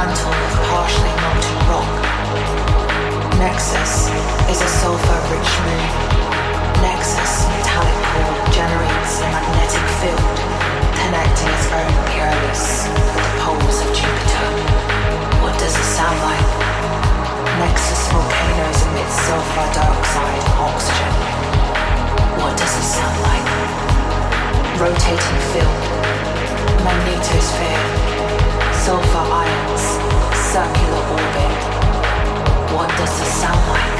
mantle of partially melted rock. Nexus is a sulfur-rich moon. Nexus metallic core generates a magnetic field, connecting its own Pyrrhus with the poles of Jupiter. What does it sound like? Nexus volcanoes emit sulfur dioxide and oxygen. What does it sound like? Rotating film, magnetosphere, sulfur ions, circular orbit. What does it sound like?